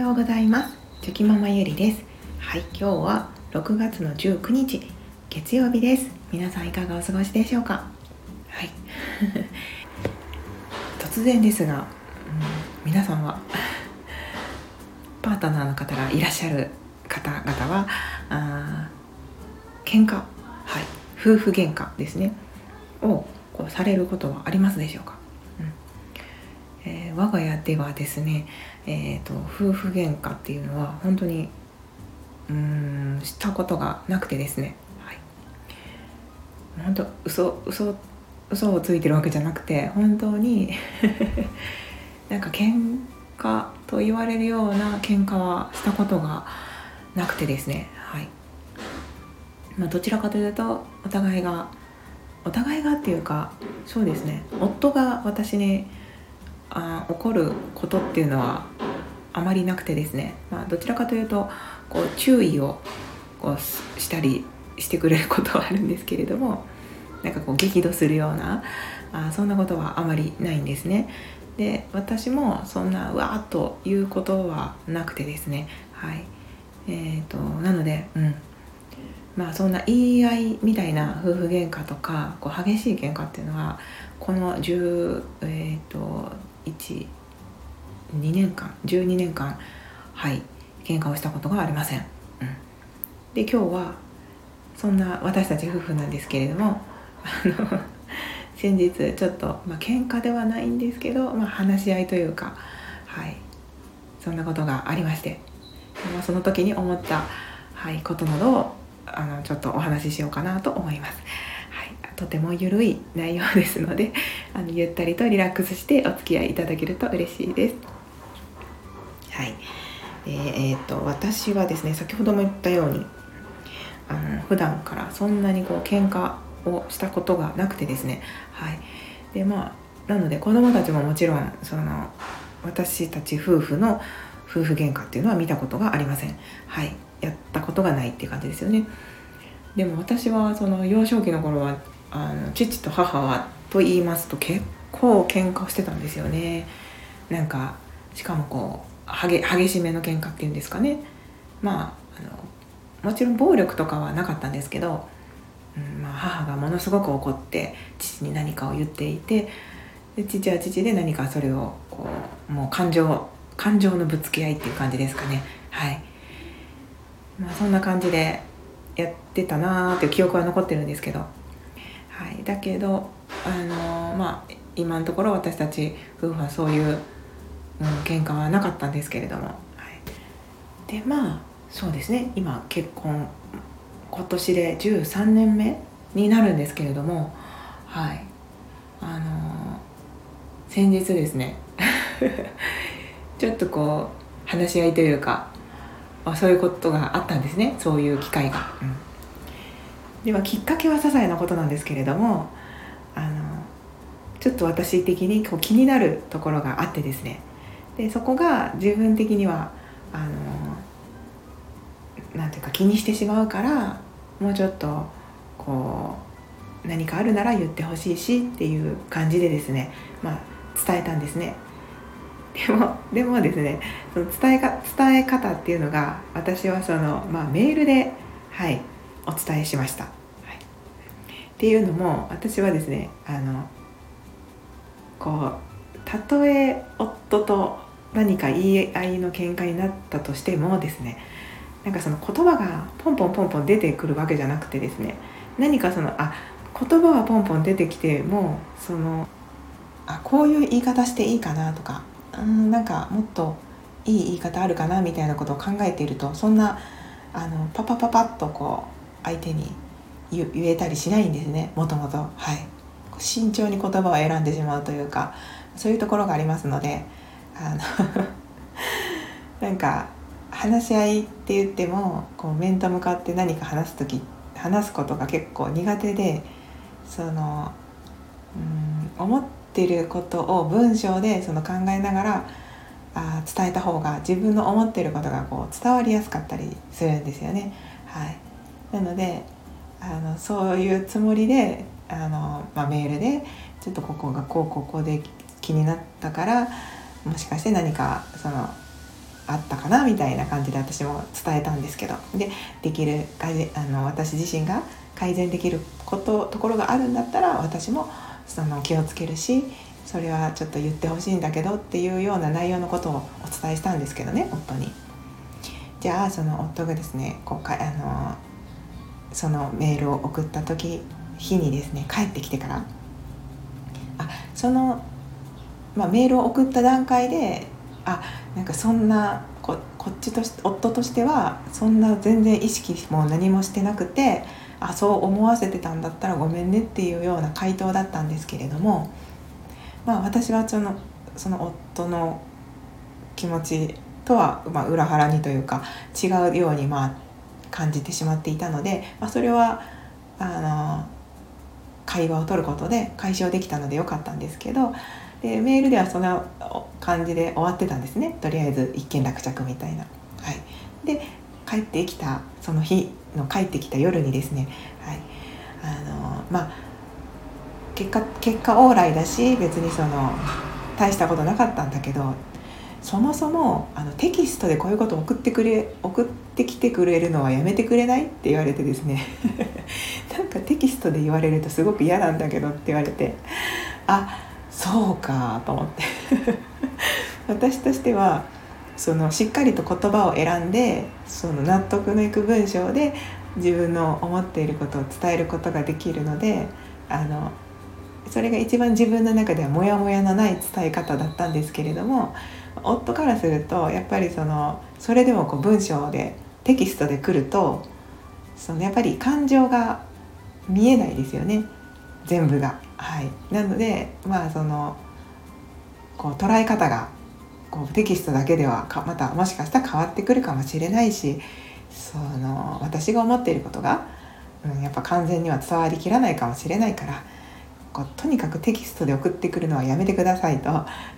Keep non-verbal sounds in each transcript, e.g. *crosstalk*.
ようございます。チョキママゆりです。はい今日は6月の19日月曜日です。皆さんいかがお過ごしでしょうか？はい。*laughs* 突然ですが、うん、皆さんは *laughs* パートナーの方がいらっしゃる方々はあ喧嘩はい夫婦喧嘩ですねをこうされることはありますでしょうか、我が家ではですね、えーと、夫婦喧嘩っていうのは本当にうんしたことがなくてですね、はい、本当嘘嘘嘘をついてるわけじゃなくて本当に *laughs* なんか喧嘩と言われるような喧嘩はしたことがなくてですね。はい。まあ、どちらかというとお互いがお互いがっていうかそうですね。夫が私にあ起こることっていうのはあまりなくてですね、まあ、どちらかというとこう注意をこうしたりしてくれることはあるんですけれどもなんかこう激怒するようなあそんなことはあまりないんですね。で私もそんなうわーっということはなくてですね。はい。えーと、なのでうん。まあそんな言い合いみたいな夫婦喧嘩とかこう激しい喧嘩っていうのはこの10えっ、ー、と12年間12年間はい喧嘩をしたことがありません、うん、で今日はそんな私たち夫婦なんですけれどもあの先日ちょっとまあ喧嘩ではないんですけど、まあ、話し合いというかはいそんなことがありまして、その時に思った、はい、ことなどをあのちょっとお話ししようかなと思います。とても緩い内容ですので *laughs* あのゆったりとリラックスしてお付き合いいただけると嬉しいです。はい。えー、えー、と私はですね先ほども言ったようにあの普段からそんなにこう喧嘩をしたことがなくてですねはい。でまあなので子供たちももちろんその私たち夫婦の夫婦喧嘩っていうのは見たことがありません。はい。やったことがないっていう感じですよね。でも私はその幼少期の頃はあの父と母はと言いますと結構喧嘩をしてたんですよね。なんかしかもこう激激しめの喧嘩っていうんですかね。まああのもちろん暴力とかはなかったんですけど、うんまあ、母がものすごく怒って父に何かを言っていてで父は父で何かそれをこうもう感情感情のぶつけ合いっていう感じですかね。はい。まあそんな感じでやってたなーっていう記憶は残ってるんですけど。はい、だけど、あの、まあ、今のところ私たち夫婦はそういう、うん、喧嘩はなかったんですけれども、はい、でまあそうですね。今結婚今年で13年目になるんですけれども。はい。あの、先日ですね。*laughs* ちょっとこう話し合いというかそういうことがあったんですね。そういう機会が。うん。ではきっかけは些細なことなんですけれどもあのちょっと私的にこう気になるところがあってですねでそこが自分的にはあのなんていうか気にしてしまうからもうちょっとこう何かあるなら言ってほしいしっていう感じでですね、まあ、伝えたんですね。でもでもですねその伝えか伝え方っていうのが私はその、まあ、メールではいお伝えしました。はい、っていうのも私はですねあのこうたとえ夫と何か言い合いの喧嘩になったとしてもですねなんかその言葉がポンポンポンポン出てくるわけじゃなくてですね何かそのあ言葉はポンポン出てきてもそのあこういう言い方していいかなとかうんなんかもっといい言い方あるかなみたいなことを考えているとそんなあのパパパパッとこう相手に言えたりしないんですねもともと。はい。慎重に言葉を選んでしまうというかそういうところがありますのであの *laughs* なんか話し合いって言ってもこう面と向かって何か話す時話すことが結構苦手でそのうん思ってることを文章でその考えながらあ伝えた方が自分の思ってることがこう伝わりやすかったりするんですよね。はい、なのであのそういうつもりであの、まあ、メールでちょっとここがこうここで気になったからもしかして何かそのあったかなみたいな感じで私も伝えたんですけどでできるあの私自身が改善できることところがあるんだったら私もその気をつけるしそれはちょっと言ってほしいんだけどっていうような内容のことをお伝えしたんですけどね夫に。じゃあその夫がですねこうかあのそのメールを送った時日にですね帰ってきてからあその、まあ、メールを送った段階であなんかそんなここっちとして夫としてはそんな全然意識も何もしてなくてあそう思わせてたんだったらごめんねっていうような回答だったんですけれども、まあ、私はそのその夫の気持ちとは、まあ、裏腹にというか違うようにまあ感じてしまっていたので、まあ、それはあの会話を取ることで解消できたのでよかったんですけどでメールではそんな感じで終わってたんですね。とりあえず一件落着みたいな。はい、で帰ってきたその日の帰ってきた夜にですね、はい。あのまあ、結果結果往来だし別にその大したことなかったんだけどそもそもあのテキストでこういうこと送ってくれ送ってきてくれるのはやめてくれないって言われてですね。*laughs* なんかテキストで言われるとすごく嫌なんだけどって言われてあそうかと思って。*laughs* 私としてはそのしっかりと言葉を選んでその納得のいく文章で自分の思っていることを伝えることができるのであのそれが一番自分の中ではモヤモヤのない伝え方だったんですけれども夫からするとやっぱりそのそれでもこう文章でテキストで来るとそのやっぱり感情が見えないですよね全部が。はい、なのでまあそのこう捉え方がこうテキストだけではかまたもしかしたら変わってくるかもしれないしその私が思っていることが、うん、やっぱ完全には伝わりきらないかもしれないからこうとにかくテキストで送ってくるのはやめてくださいと。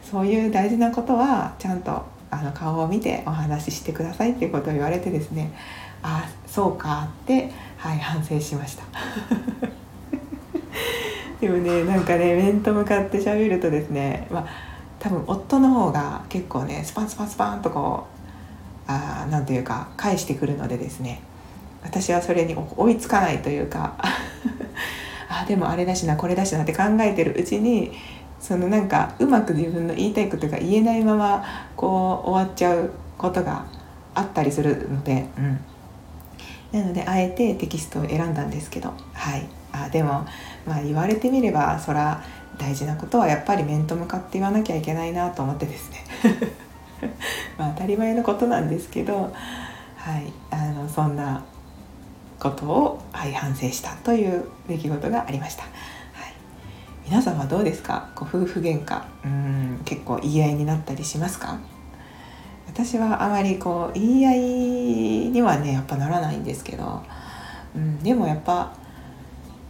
そういう大事なことはちゃんとあの顔を見てお話ししてくださいっていうことを言われてですね。あそうかってはい反省しました。*laughs* でもねなんかね面と向かって喋るとですね、まあ、多分夫の方が結構ねスパンスパンスパンとこうあなんていうか返してくるのでですね。私はそれに追いつかないというか。でもあれだしなこれだしなって考えてるうちにそのなんかうまく自分の言いたいことが言えないままこう終わっちゃうことがあったりするので、うん、なのであえてテキストを選んだんですけど。はい。あでもまあ言われてみればそら大事なことはやっぱり面と向かって言わなきゃいけないなと思ってですね。*laughs* まあ当たり前のことなんですけど。はい。あのそんなことを、はい、反省したという出来事がありました、はい、皆さんはどうですか？ご夫婦喧嘩。うん結構言い合いになったりしますか？私はあまりこう言い合いにはねやっぱならないんですけど、うん、でもやっぱ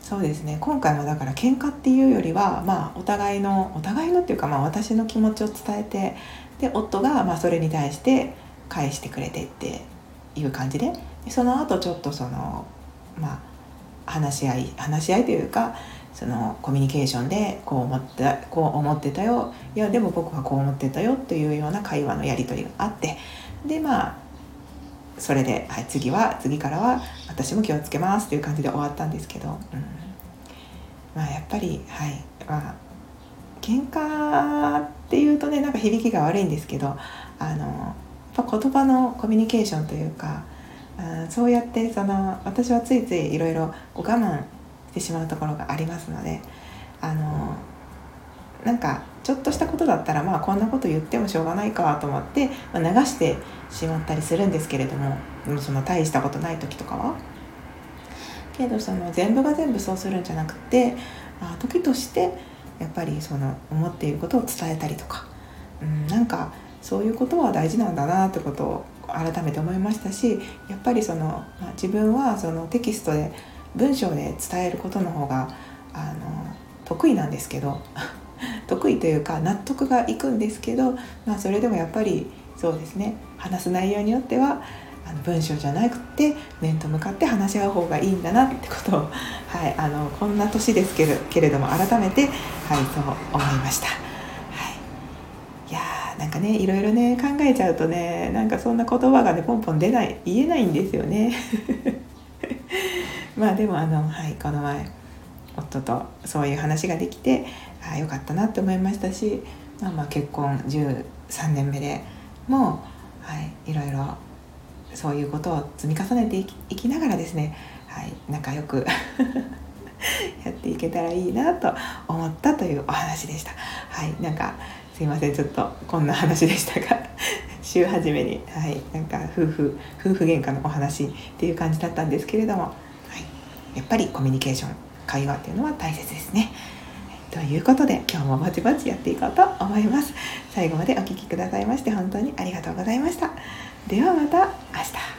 そうですね。今回はだから喧嘩っていうよりは、まあ、お互いのお互いのっていうか、まあ、私の気持ちを伝えてで夫がまあそれに対して返してくれてっていう感じでその後ちょっとそのまあ話し合い話し合いというかそのコミュニケーションでこう思ったこう思ってたよ。いやでも僕はこう思ってたよというような会話のやり取りがあって。でまあそれで、はい、次は次からは私も気をつけますという感じで終わったんですけど、うん、まあやっぱりはいまあ喧嘩っていうとねなんか響きが悪いんですけどあのやっぱ言葉のコミュニケーションというかあそうやってその私はついついいろいろ我慢してしまうところがありますのであのなんかちょっとしたことだったらまあこんなこと言ってもしょうがないかと思って、まあ、流してしまったりするんですけれどもその大したことない時とかは。けどその全部が全部そうするんじゃなくてあ時としてやっぱりその思っていることを伝えたりとか、うん、なんかそういうことは大事なんだなってことを改めて思いましたしやっぱりその、ま、自分はそのテキストで文章で伝えることの方があの得意なんですけど *laughs* 得意というか納得がいくんですけど、まあ、それでもやっぱりそうですね話す内容によってはあの文章じゃなくて面と向かって話し合う方がいいんだなってことを、はい、あのこんな年ですけれけれども改めて、はい、そう思いました。かねいろいろね考えちゃうとねなんかそんな言葉がねポンポン出ない言えないんですよね *laughs* まあでもあのはいこの前夫とそういう話ができてあよかったなって思いましたし、まあ、まあ結婚13年目でもう、はい、いろいろそういうことを積み重ねていきながらですね、はい、仲良く *laughs* やっていけたらいいなと思ったというお話でした。はい、なんかすいませんちょっとこんな話でしたが *laughs* 週初めに、はい、なんか夫婦夫婦喧嘩のお話っていう感じだったんですけれども、はい、やっぱりコミュニケーション会話っていうのは大切ですね。ということで今日もぼちぼちやっていこうと思います。最後までお聴きくださいまして本当にありがとうございました。ではまた明日。